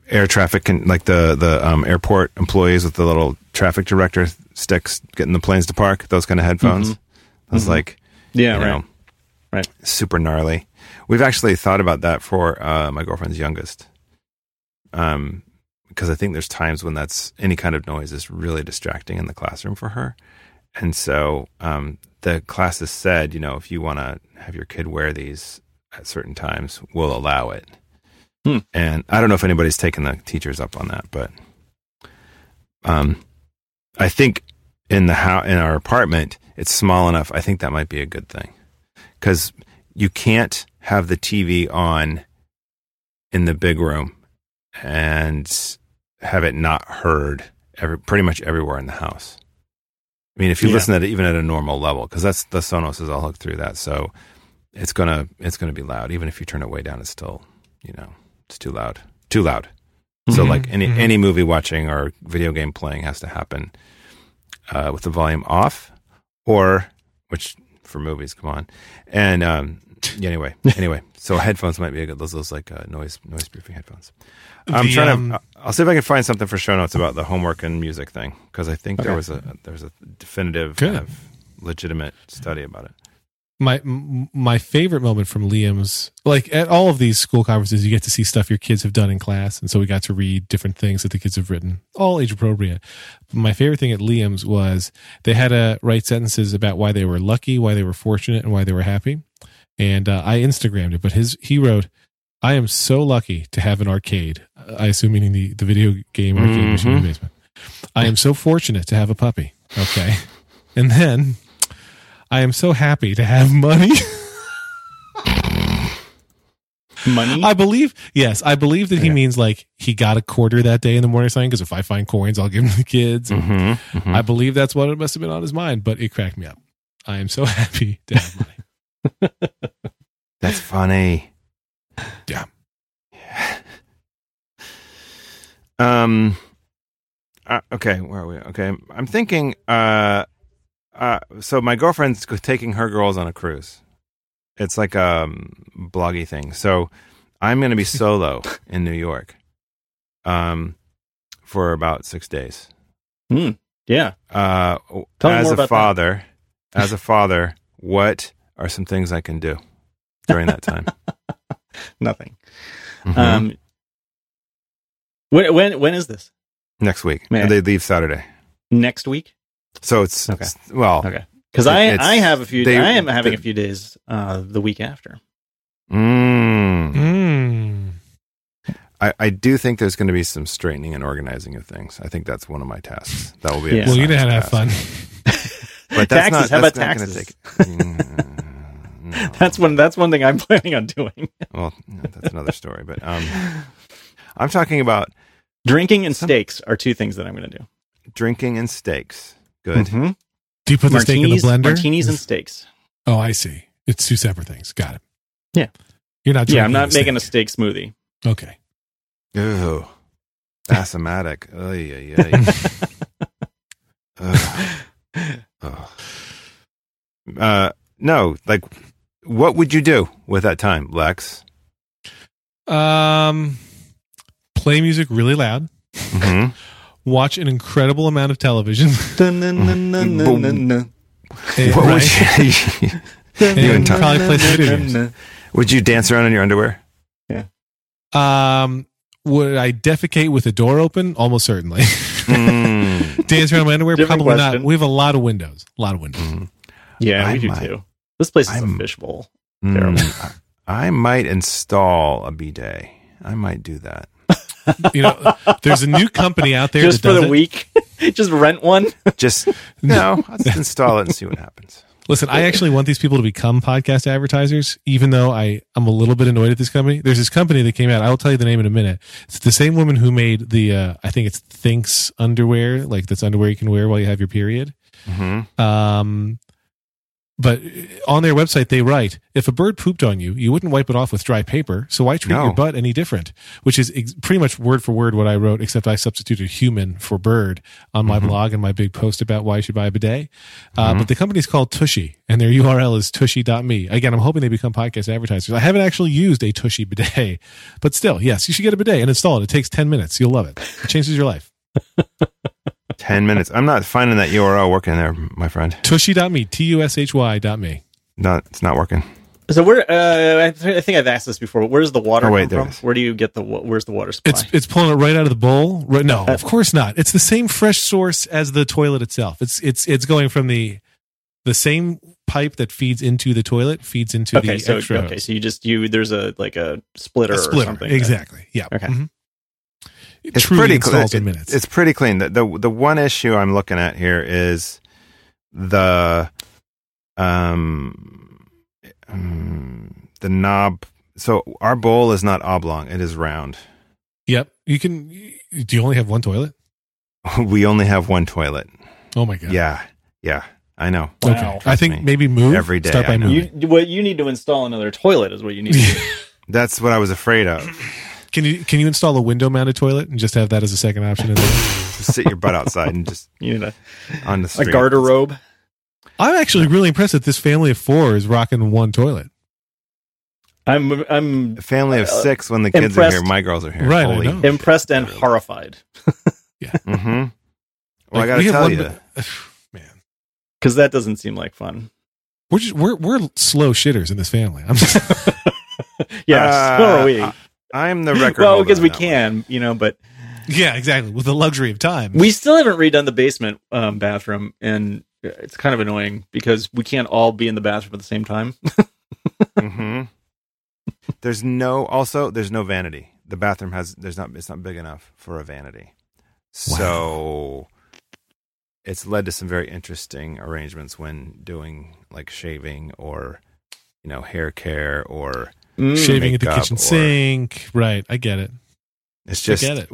[SPEAKER 2] air traffic and like the the um, airport employees with the little traffic director sticks getting the planes to park. Those kind of headphones.
[SPEAKER 3] Mhm.
[SPEAKER 2] I was
[SPEAKER 3] Mhm.
[SPEAKER 2] like,
[SPEAKER 3] Yeah, right.
[SPEAKER 2] know,
[SPEAKER 3] Right.
[SPEAKER 2] super gnarly. We've actually thought about that for uh, my girlfriend's youngest. Um, because I think there's times when that's any kind of noise is really distracting in the classroom for her. And so um, the class has said, you know, if you want to have your kid wear these at certain times, we'll allow it.
[SPEAKER 3] Hmm.
[SPEAKER 2] And I don't know if anybody's taken the teachers up on that, but um, I think in the how in our apartment, it's small enough. I think that might be a good thing because you can't have the TV on in the big room and have it not heard every, pretty much everywhere in the house. I mean, if you
[SPEAKER 3] Yeah.
[SPEAKER 2] listen at it even at a normal level, because that's the Sonos is all hooked through that, so it's gonna it's gonna be loud. Even if you turn it way down, it's still you know it's too loud, too loud. So
[SPEAKER 1] Mhm,
[SPEAKER 2] like any
[SPEAKER 1] mhm.
[SPEAKER 2] any movie watching or video game playing has to happen uh, with the volume off, or which for movies, come on, and um, anyway, anyway, so headphones might be a good those those like uh, noise noise proofing headphones. I'm
[SPEAKER 1] The,
[SPEAKER 2] trying
[SPEAKER 1] um,
[SPEAKER 2] to. I'll see if I can find something for show notes about the homework and music thing because I think there was a there was a definitive, kind of legitimate study about it.
[SPEAKER 1] my my favorite moment from Liam's like at all of these school conferences you get to see stuff your kids have done in class and so we got to read different things that the kids have written all age appropriate my favorite thing at Liam's was they had to write sentences about why they were lucky why they were fortunate and why they were happy and uh, I instagrammed it but his he wrote I am so lucky to have an arcade I assume meaning the the video game arcade machine in the basement I am so fortunate to have a puppy okay and then I am so happy to have money.
[SPEAKER 3] Money.
[SPEAKER 1] I believe, yes, I believe that he
[SPEAKER 2] Yeah.
[SPEAKER 1] means like he got a quarter that day in the morning sign because if I find coins, I'll give them to the kids. And
[SPEAKER 2] Mm-hmm.
[SPEAKER 1] I believe that's what it must have been on his mind, but it cracked me up. I am so happy to have money.
[SPEAKER 2] That's funny.
[SPEAKER 1] Yeah.
[SPEAKER 2] Um. uh, okay, where are we? Okay, I'm thinking. Uh, uh. So my girlfriend's taking her girls on a cruise. It's like a um, bloggy thing. So I'm going to be solo in New York. Um, for about six days.
[SPEAKER 3] Hmm. Yeah.
[SPEAKER 2] Uh, as
[SPEAKER 3] more
[SPEAKER 2] a
[SPEAKER 3] about that.
[SPEAKER 2] father, as a father, what are some things I can do during that time?
[SPEAKER 3] Nothing.
[SPEAKER 2] Mhm.
[SPEAKER 3] Um. When when when is this?
[SPEAKER 2] Next week,
[SPEAKER 3] Man.
[SPEAKER 2] they leave Saturday.
[SPEAKER 3] Next week?
[SPEAKER 2] So it's
[SPEAKER 3] Okay.
[SPEAKER 2] well,
[SPEAKER 3] Okay. Because I I have a few.
[SPEAKER 2] they-
[SPEAKER 3] I am having
[SPEAKER 2] the-
[SPEAKER 3] a few days uh the week after.
[SPEAKER 2] mm,
[SPEAKER 1] Mm.
[SPEAKER 2] I, I do think there's going to be some straightening and organizing of things. I think that's one of my tasks. That will be. a
[SPEAKER 3] Yeah.
[SPEAKER 1] well, you know
[SPEAKER 2] science
[SPEAKER 1] how to have
[SPEAKER 2] task.
[SPEAKER 1] fun.
[SPEAKER 2] But that's
[SPEAKER 3] Taxes,
[SPEAKER 2] not,
[SPEAKER 3] how about
[SPEAKER 2] that's not
[SPEAKER 3] taxes?
[SPEAKER 2] Take, Mm, no.
[SPEAKER 3] That's one. That's one thing I'm planning on doing.
[SPEAKER 2] Well, that's another story. But um, I'm talking about
[SPEAKER 3] Drinking and steaks are two things that I'm going to do.
[SPEAKER 2] drinking and steaks. Good.
[SPEAKER 3] Mhm.
[SPEAKER 1] Do you put the steak in the
[SPEAKER 3] Martinis,
[SPEAKER 1] blender?
[SPEAKER 3] martinis and steaks.
[SPEAKER 1] oh, I see. It's two separate things. Got it.
[SPEAKER 3] Yeah.
[SPEAKER 1] You're not.
[SPEAKER 3] Yeah, I'm not
[SPEAKER 1] the
[SPEAKER 3] making a
[SPEAKER 1] steak.
[SPEAKER 3] steak smoothie.
[SPEAKER 1] Okay.
[SPEAKER 2] Ew. Asthmatic. Ay, yeah ay. Ugh. Ugh. Uh, no, like, what would you do with that time, Lex?
[SPEAKER 1] Um, play music really loud.
[SPEAKER 2] hmm
[SPEAKER 1] Watch an incredible amount of television. And,
[SPEAKER 2] What
[SPEAKER 1] right?
[SPEAKER 2] would you,
[SPEAKER 1] and probably play some video games.
[SPEAKER 2] would you dance around in your underwear? Yeah.
[SPEAKER 1] Um, would I defecate with the door open? Almost certainly.
[SPEAKER 2] Mm.
[SPEAKER 1] Dance around in my underwear?
[SPEAKER 3] Different
[SPEAKER 1] Probably
[SPEAKER 3] question.
[SPEAKER 1] not. We have a lot of windows. A lot of windows.
[SPEAKER 2] Mhm.
[SPEAKER 3] Yeah,
[SPEAKER 2] I
[SPEAKER 3] we do
[SPEAKER 2] might-
[SPEAKER 3] too. This place is
[SPEAKER 2] I'm-
[SPEAKER 3] a fishbowl.
[SPEAKER 2] Mm.
[SPEAKER 3] Terrible.
[SPEAKER 2] I might install a bidet. I might do that.
[SPEAKER 1] You know, there's a new company out there
[SPEAKER 3] Just
[SPEAKER 1] that
[SPEAKER 3] for
[SPEAKER 1] does
[SPEAKER 3] the
[SPEAKER 1] it.
[SPEAKER 3] week, just rent one.
[SPEAKER 2] Just no, I'll just install it and see what happens.
[SPEAKER 1] Listen, I actually want these people to become podcast advertisers, even though I, I'm a little bit annoyed at this company. There's this company that came out. I will tell you the name in a minute. It's the same woman who made the, uh, I think it's Thinx underwear, like that's underwear you can wear while you have your period.
[SPEAKER 2] hmm
[SPEAKER 1] Um, but on their website, they write, if a bird pooped on you, you wouldn't wipe it off with dry paper. So why treat
[SPEAKER 2] No.
[SPEAKER 1] your butt any different? Which is ex- pretty much word for word what I wrote, except I substituted human for bird on my
[SPEAKER 2] Mhm.
[SPEAKER 1] blog and my big post about why you should buy a bidet. Uh,
[SPEAKER 2] Mhm.
[SPEAKER 1] But the company's called Tushy and their URL is tushy.me. Again, I'm hoping they become podcast advertisers. I haven't actually used a Tushy bidet, but still, yes, you should get a bidet and install it. It takes 10 minutes. You'll love it. It changes your life.
[SPEAKER 2] Ten minutes. I'm not finding that URL working there, my friend.
[SPEAKER 1] Tushy.me, T-U-S-H-Y dot me.
[SPEAKER 2] Not, it's not working.
[SPEAKER 3] So where? Uh, I, th- I think I've asked this before. But where's the water
[SPEAKER 2] Oh, wait,
[SPEAKER 3] come from?
[SPEAKER 2] it is.
[SPEAKER 3] Where do you get the? wa- Where's the water supply?
[SPEAKER 1] It's it's pulling it right out of the bowl. Right? No,
[SPEAKER 3] Uh,
[SPEAKER 1] of course not. It's the same fresh source as the toilet itself. It's it's it's going from the the same pipe that feeds into the toilet feeds into
[SPEAKER 3] okay,
[SPEAKER 1] the
[SPEAKER 3] so
[SPEAKER 1] extra
[SPEAKER 3] okay, so you just you there's a like a splitter,
[SPEAKER 1] a
[SPEAKER 3] or something.
[SPEAKER 1] Exactly. Yeah.
[SPEAKER 3] Okay.
[SPEAKER 1] Mhm. It
[SPEAKER 2] It's
[SPEAKER 1] truly
[SPEAKER 2] pretty clean.
[SPEAKER 1] in minutes.
[SPEAKER 2] It's pretty clean. The, the the one issue I'm looking at here is the um, um the knob. So our bowl is not oblong; it is round.
[SPEAKER 1] yep. You can. Do you only have one toilet?
[SPEAKER 2] we only have one toilet.
[SPEAKER 1] Oh my god.
[SPEAKER 2] Yeah, yeah, I know.
[SPEAKER 3] Wow.
[SPEAKER 1] Okay. I think
[SPEAKER 2] me.
[SPEAKER 1] maybe move
[SPEAKER 2] Every day,
[SPEAKER 1] Start by moving.
[SPEAKER 3] You what you need to install another toilet is what you need. to do.
[SPEAKER 2] That's what I was afraid of.
[SPEAKER 1] Can you can you install a window mounted toilet and just have that as a second option? In there?
[SPEAKER 2] just sit your butt outside and just
[SPEAKER 3] You need a,
[SPEAKER 2] on the
[SPEAKER 3] a garderobe.
[SPEAKER 1] I'm actually really impressed that this family of four is rocking one toilet.
[SPEAKER 3] I'm I'm
[SPEAKER 2] A family of
[SPEAKER 3] Uh,
[SPEAKER 2] six when the kids are here. My girls are here.
[SPEAKER 1] Right, I know.
[SPEAKER 3] impressed and horrified yeah.
[SPEAKER 2] Mm-hmm. Well, I gotta
[SPEAKER 1] have
[SPEAKER 2] tell
[SPEAKER 1] one
[SPEAKER 2] you,
[SPEAKER 1] ba- man.
[SPEAKER 3] because that doesn't seem like fun.
[SPEAKER 1] We're just we're we're slow shitters in this family. I'm just,
[SPEAKER 3] Yeah,
[SPEAKER 2] Uh,
[SPEAKER 3] so are we.
[SPEAKER 2] I- I'm the record.
[SPEAKER 3] well, because we
[SPEAKER 2] that one.
[SPEAKER 3] can, you know, but
[SPEAKER 1] yeah, exactly. With the luxury of time.
[SPEAKER 3] we still haven't redone the basement um, bathroom, and it's kind of annoying because we can't all be in the bathroom at the same time.
[SPEAKER 2] hmm There's no also there's no vanity. The bathroom has there's not it's not big enough for a vanity. So it's led to some very interesting arrangements when doing like shaving or you know hair care or
[SPEAKER 3] Mm.
[SPEAKER 1] Shaving at the kitchen sink. Right. I get it.
[SPEAKER 2] it's
[SPEAKER 1] I
[SPEAKER 2] just
[SPEAKER 1] get it.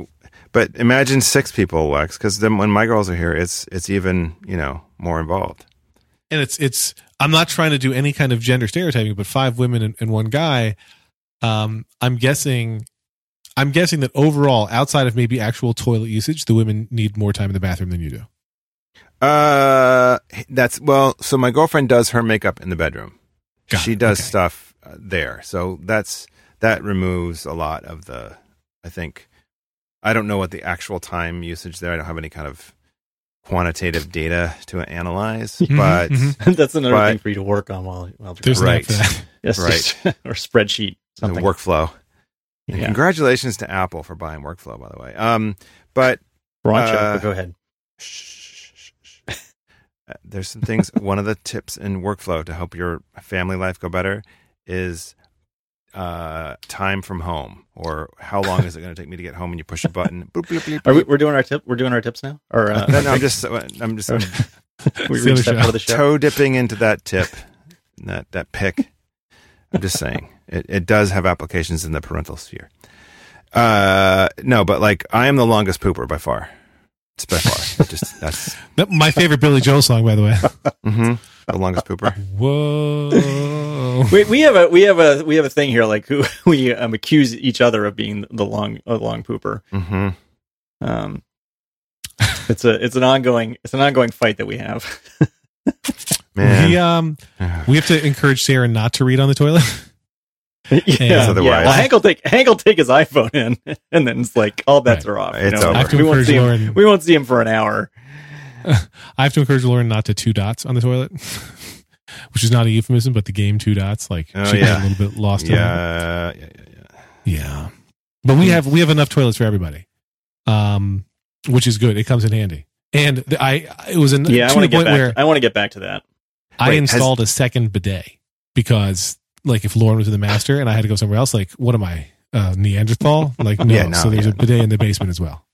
[SPEAKER 2] but imagine six people Lex because then when my girls are here it's it's even you know more involved.
[SPEAKER 1] And it's it's I'm not trying to do any kind of gender stereotyping, but five women and, and one guy. Um, I'm guessing I'm guessing that overall, outside of maybe actual toilet usage, the women need more time in the bathroom than you do.
[SPEAKER 2] Uh, that's well. So my girlfriend does her makeup in the bedroom.
[SPEAKER 1] Got
[SPEAKER 2] she does
[SPEAKER 1] Okay.
[SPEAKER 2] stuff uh, there, so that's that removes a lot of the. I think I don't know what the actual time usage there. I don't have any kind of quantitative data to analyze,
[SPEAKER 1] Mhm,
[SPEAKER 2] but
[SPEAKER 1] mhm.
[SPEAKER 3] That's another
[SPEAKER 2] But-
[SPEAKER 3] thing for you to work on while while
[SPEAKER 1] There's
[SPEAKER 2] Right.
[SPEAKER 1] for that.
[SPEAKER 3] yes,
[SPEAKER 2] right.
[SPEAKER 3] just- or spreadsheet
[SPEAKER 2] the
[SPEAKER 3] something.
[SPEAKER 2] workflow.
[SPEAKER 3] Yeah.
[SPEAKER 2] Congratulations to Apple for buying workflow, by the way. Um, but
[SPEAKER 3] Rancho,
[SPEAKER 2] Uh,
[SPEAKER 3] but go ahead.
[SPEAKER 2] Uh, There's some things. one of the tips in workflow to help your family life go better is uh, time from home, or how long is it going to take me to get home? And you push a button. Boop, bloop, bloop,
[SPEAKER 3] Are we, we're doing our tip. We're doing our tips now, or uh,
[SPEAKER 2] no, no, I'm just, I'm just I'm
[SPEAKER 3] we
[SPEAKER 1] It's the
[SPEAKER 3] reached that
[SPEAKER 1] show.
[SPEAKER 3] part of the show.
[SPEAKER 2] toe dipping into that tip, that that pick. I'm just saying it, it does have applications in the parental sphere. Uh, no, but like I am the longest pooper by far. It's by far just that's
[SPEAKER 1] My favorite Billy Joel song, by the way.
[SPEAKER 2] hmm the longest pooper.
[SPEAKER 1] Whoa.
[SPEAKER 3] We, we have a we have a we have a thing here like who we um, accuse each other of being the long a long pooper.
[SPEAKER 2] hmm
[SPEAKER 3] Um, it's a it's an ongoing it's an ongoing fight that we have.
[SPEAKER 2] Man,
[SPEAKER 1] We um we have to encourage Sarah not to read on the toilet.
[SPEAKER 3] Yeah,
[SPEAKER 1] Because
[SPEAKER 2] otherwise-
[SPEAKER 3] yeah. Well, Hank will take Hank will take his iPhone in, and then it's like all bets
[SPEAKER 1] Right.
[SPEAKER 3] are off.
[SPEAKER 2] It's
[SPEAKER 3] you know?
[SPEAKER 2] over.
[SPEAKER 1] I have to
[SPEAKER 3] We won't
[SPEAKER 1] encourage
[SPEAKER 3] see him.
[SPEAKER 1] Lauren.
[SPEAKER 3] We won't see him for an hour.
[SPEAKER 1] I have to encourage Lauren not to two dots on the toilet, which is not a euphemism, but the game two dots. Like
[SPEAKER 2] Oh,
[SPEAKER 1] she
[SPEAKER 2] yeah.
[SPEAKER 1] got a little bit lost.
[SPEAKER 2] yeah, yeah, yeah, yeah.
[SPEAKER 1] yeah. But we have we have enough toilets for everybody, um, which is good. It comes in handy. And the, I it was an,
[SPEAKER 3] Yeah, I
[SPEAKER 1] to
[SPEAKER 3] want
[SPEAKER 1] the
[SPEAKER 3] to get
[SPEAKER 1] point
[SPEAKER 3] back.
[SPEAKER 1] where
[SPEAKER 3] I want to get back to that.
[SPEAKER 1] I
[SPEAKER 2] Wait, has-
[SPEAKER 1] installed a second bidet because like if Lauren was in the master and I had to go somewhere else, like what am I uh, Neanderthal? Like no.
[SPEAKER 2] Yeah, no,
[SPEAKER 1] so there's
[SPEAKER 2] yeah.
[SPEAKER 1] a bidet in the basement as well.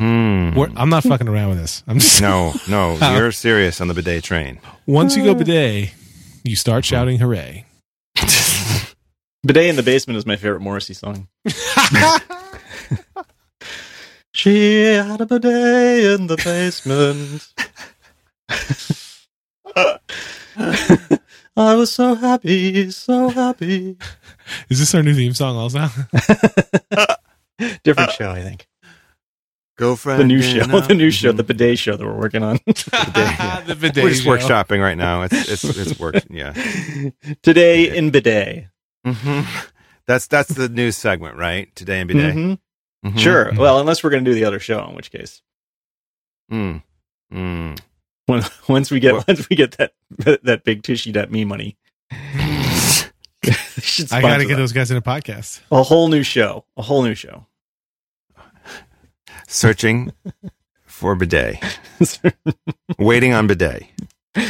[SPEAKER 1] We're, I'm not fucking around with this. I'm just
[SPEAKER 2] No, no,
[SPEAKER 1] Huh.
[SPEAKER 2] you're serious on the bidet train.
[SPEAKER 1] once you go bidet, you start shouting hooray.
[SPEAKER 3] Bidet in the basement is my favorite Morrissey song. She had a bidet in the basement. I was so happy, so happy.
[SPEAKER 1] Is this our new theme song also?
[SPEAKER 3] Different show, I think.
[SPEAKER 2] Girlfriend,
[SPEAKER 3] The new show,
[SPEAKER 2] and
[SPEAKER 3] the new show, the bidet show that we're working on
[SPEAKER 1] the bidet
[SPEAKER 2] We're just
[SPEAKER 1] show.
[SPEAKER 2] workshopping right now. It's it's it's work. Yeah.
[SPEAKER 3] today in bidet.
[SPEAKER 2] hmm That's that's the new segment, right? Today in bidet.
[SPEAKER 3] Mhm.
[SPEAKER 2] Mhm.
[SPEAKER 3] Sure. Well, unless we're going to do the other show, in which case,
[SPEAKER 2] Mm. Mm.
[SPEAKER 3] When, once we get
[SPEAKER 2] What-
[SPEAKER 3] once we get that that big tushy.me money, we should
[SPEAKER 1] I got to get
[SPEAKER 3] that.
[SPEAKER 1] those guys in a podcast.
[SPEAKER 3] a whole new show, a whole new show.
[SPEAKER 2] Searching for bidet. Waiting on bidet.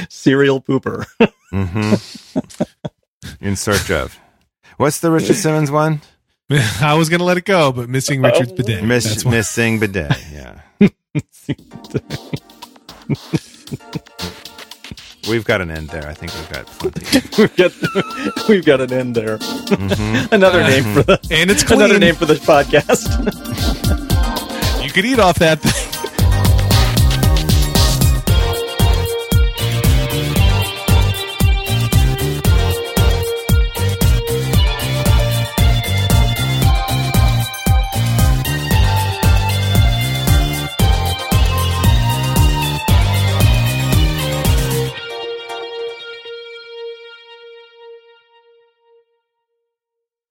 [SPEAKER 3] Serial pooper.
[SPEAKER 2] hmm In search of. What's the Richard Simmons one?
[SPEAKER 1] I was going to let it go, but missing Richard's bidet.
[SPEAKER 2] Miss, missing bidet. Yeah. We've got an end there. I think we've got plenty.
[SPEAKER 3] we've got we've got an end there.
[SPEAKER 2] Mhm.
[SPEAKER 3] Another name for the
[SPEAKER 1] and it's clean.
[SPEAKER 3] another name for the podcast.
[SPEAKER 1] You could eat off that thing.